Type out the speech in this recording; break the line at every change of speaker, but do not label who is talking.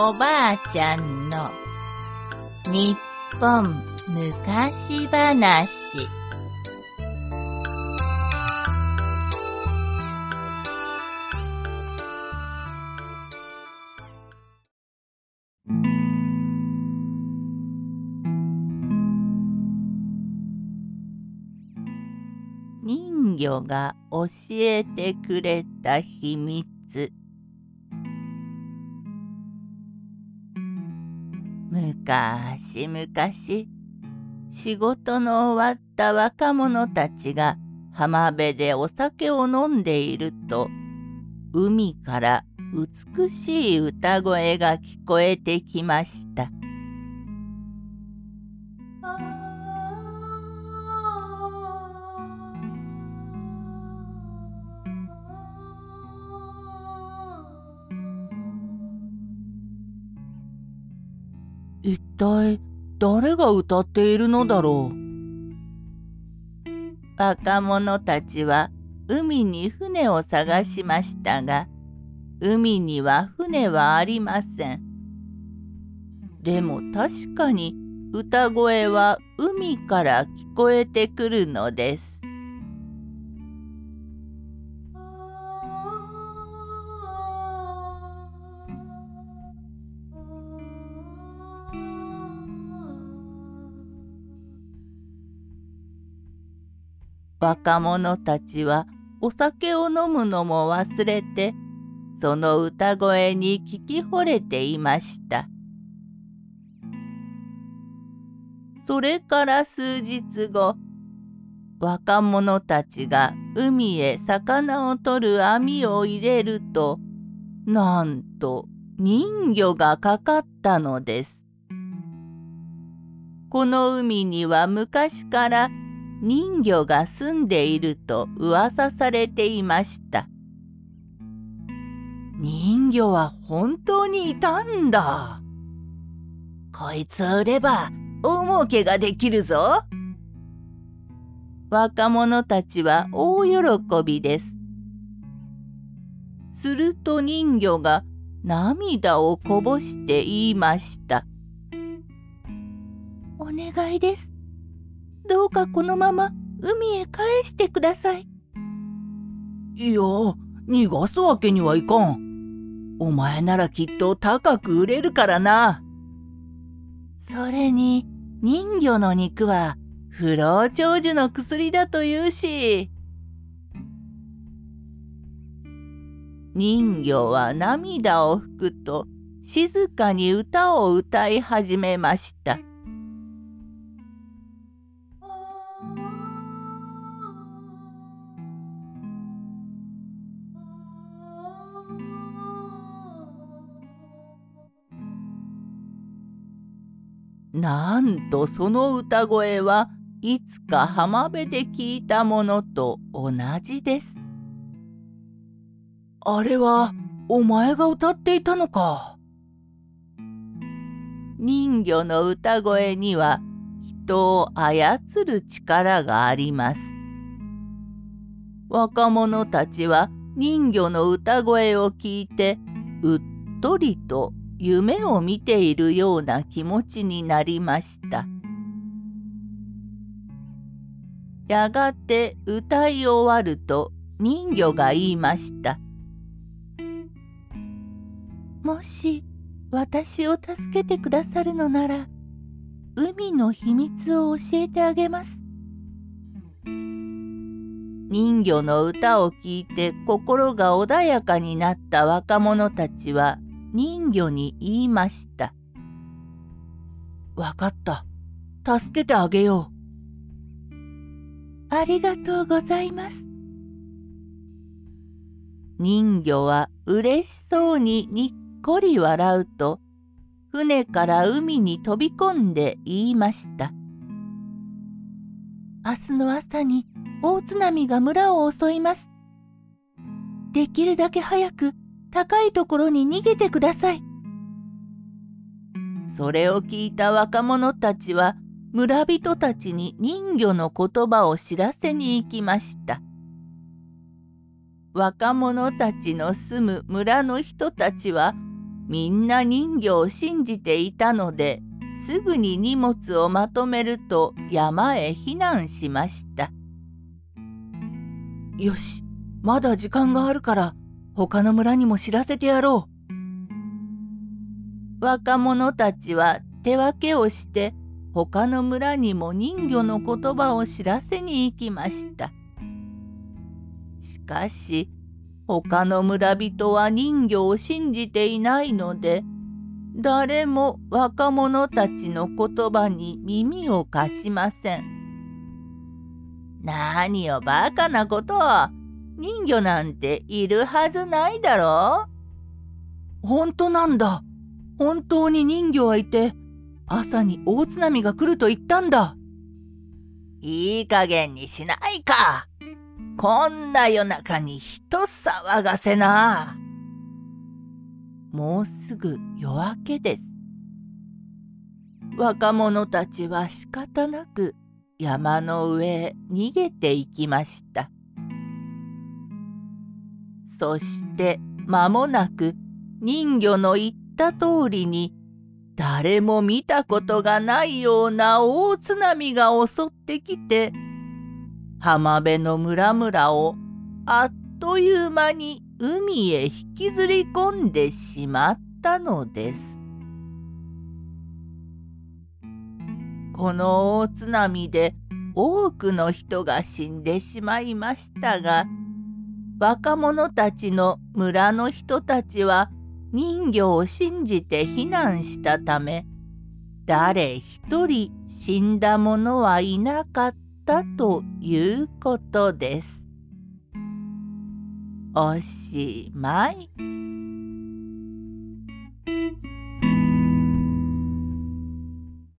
おばあちゃんの日本昔話。人魚が教えてくれた秘密。むかしむかし仕事の終わった若者たちが浜辺でお酒を飲んでいると海から美しい歌声が聞こえてきました。一体誰が歌っているのだろう？若者たちは海に船を探しましたが海には船はありません。でも確かに歌声は海から聞こえてくるのです。若者たちはお酒を飲むのも忘れてその歌声に聞き惚れていました。それから数日後若者たちが海へ魚を取る網を入れるとなんと人魚がかかったのです。この海には昔から人魚が住んでいると噂されていました。人魚は本当にいたんだ。こいつを売れば大儲けができるぞ。若者たちは大喜びです。すると人魚が涙をこぼして言いました。お願いです。どうかこのまま海へ返してください。
いや、逃がすわけにはいかん。お前ならきっと高く売れるからな。
それに人魚の肉は不老長寿の薬だというし。人魚は涙を拭くと静かに歌を歌い始めました。なんとその歌声はいつか浜辺で聞いたものと同じです。
あれはお前が歌っていたのか。
人魚の歌声には人を操る力があります。若者たちは人魚の歌声を聞いてうっとりと夢を見ているような気持ちになりました。やがて歌い終わると人魚が言いました。もし私を助けてくださるのなら海の秘密を教えてあげます。人魚の歌を聞いて心が穏やかになった若者たちは人魚に言いました。
わかった。助けてあげよ
う。ありがとうございます。人魚は嬉しそうににっこり笑うと、船から海に飛び込んで言いました。明日の朝に大津波が村を襲います。できるだけ早く高いところに逃げてください。それを聞いた若者たちは村人たちに人魚の言葉を知らせに行きました。若者たちの住む村の人たちはみんな人魚を信じていたのですぐに荷物をまとめると山へ避難しました。
よし、まだ時間があるから他の村にも知らせてやろ
う。若者たちは手分けをして他の村にも人魚の言葉を知らせに行きました。しかし他の村人は人魚を信じていないので誰も若者たちの言葉に耳を貸しません。何をバカなことを人魚なんているはずないだろ？
う本当なんだ。本当に人魚はいて朝に大津波が来ると言ったんだ。
いい加減にしないか。こんな夜中に人騒がせな。もうすぐ夜明けです。若者たちは仕方なく山の上へ逃げていきました。そして間もなく人魚の言った通りに誰も見たことがないような大津波が襲ってきて浜辺の村々をあっという間に海へ引きずり込んでしまったのです。この大津波で多くの人が死んでしまいましたが若者たちの村の人たちは人魚を信じて避難したため誰一人死んだ者はいなかったということです。おしまい。